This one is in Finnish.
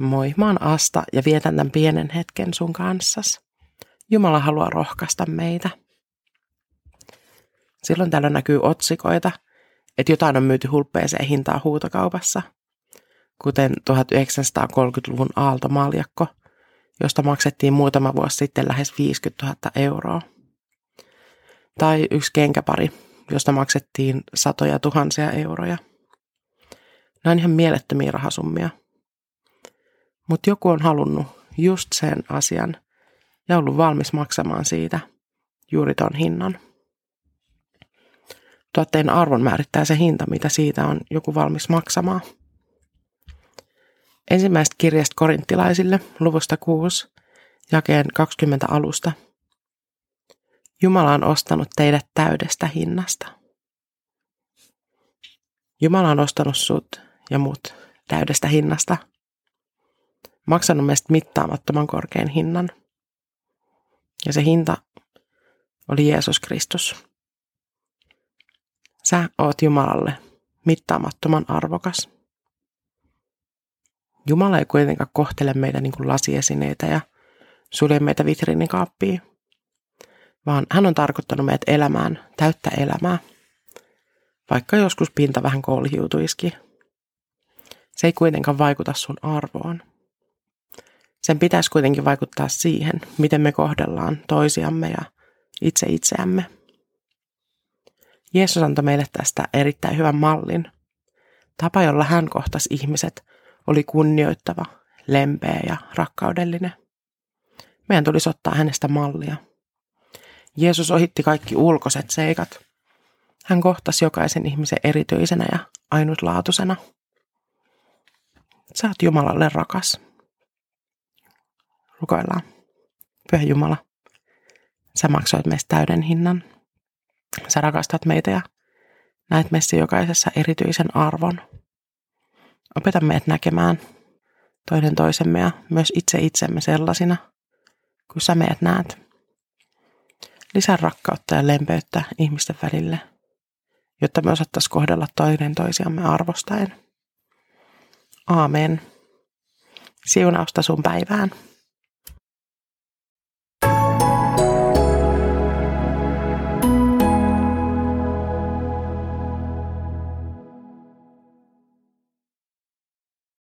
Moi, mä oon Asta ja vietän tämän pienen hetken sun kanssas. Jumala haluaa rohkaista meitä. Silloin täällä näkyy otsikoita, että jotain on myyty hulppeeseen hintaa huutokaupassa, kuten 1930-luvun aaltomaljakko, josta maksettiin muutama vuosi sitten lähes 50 000 euroa. Tai yksi kenkäpari, josta maksettiin satoja tuhansia euroja. Nämä on ihan mielettömiä rahasummia – mutta joku on halunnut just sen asian ja ollut valmis maksamaan siitä juuri ton hinnan. Tuotteen arvon määrittää se hinta, mitä siitä on joku valmis maksamaan. Ensimmäistä kirjasta korinttilaisille luvusta 6, jakeen 20 alusta. Jumala on ostanut teidät täydestä hinnasta. Jumala on ostanut sut ja mut täydestä hinnasta – maksanut meistä mittaamattoman korkean hinnan. Ja se hinta oli Jeesus Kristus. Sä oot Jumalalle mittaamattoman arvokas. Jumala ei kuitenkaan kohtele meitä niin kuin lasiesineitä ja sulje meitä vitriinikaappiin, vaan hän on tarkoittanut meidät elämään täyttä elämää, vaikka joskus pinta vähän kolhiutuisikin. Se ei kuitenkaan vaikuta sun arvoon. Sen pitäisi kuitenkin vaikuttaa siihen, miten me kohdellaan toisiamme ja itse itseämme. Jeesus antoi meille tästä erittäin hyvän mallin. Tapa, jolla hän kohtasi ihmiset, oli kunnioittava, lempeä ja rakkaudellinen. Meidän tulisi ottaa hänestä mallia. Jeesus ohitti kaikki ulkoiset seikat. Hän kohtasi jokaisen ihmisen erityisenä ja ainutlaatuisena. Oot Jumalalle rakas. Rukoillaan. Pyhä Jumala, sä maksoit meistä täyden hinnan. Sä rakastat meitä ja näet meissä jokaisessa erityisen arvon. Opeta meidät näkemään toinen toisemme ja myös itse itsemme sellaisina, kun sä meidät näet. Lisää rakkautta ja lempeyttä ihmisten välille, jotta me osattaisiin kohdella toinen toisiamme arvostaen. Aamen. Siunausta sun päivään.